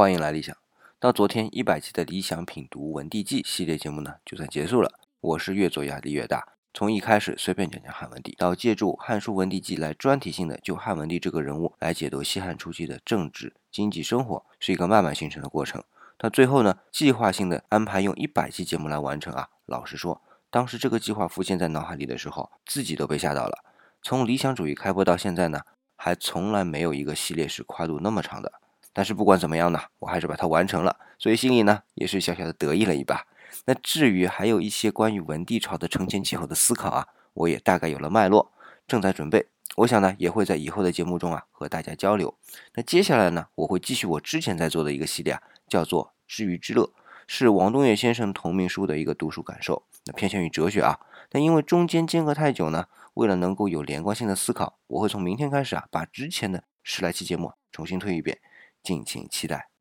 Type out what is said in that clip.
欢迎来理想。到昨天一百期的理想品读文帝纪系列节目呢，就算结束了。我是越做压力越大，从一开始随便讲讲汉文帝，到借助《汉书文帝纪》来专题性的就汉文帝这个人物来解读西汉初期的政治、经济生活，是一个慢慢形成的过程。到最后呢，计划性的安排用一百期节目来完成啊。老实说，当时这个计划浮现在脑海里的时候，自己都被吓到了。从理想主义开播到现在呢。还从来没有一个系列是跨度那么长的，但是不管怎么样呢，我还是把它完成了，所以心里呢也是小小的得意了一把。那至于还有一些关于文帝朝的承前启后的思考啊，我也大概有了脉络，正在准备。我想呢，也会在以后的节目中啊和大家交流。那接下来呢，我会继续我之前在做的一个系列啊，叫做《知鱼之乐》，是王东岳先生同名书的一个读书感受，那偏向于哲学啊。但因为中间间隔太久呢。为了能够有连贯性的思考，我会从明天开始啊，把之前的十来期节目重新推一遍，敬请期待。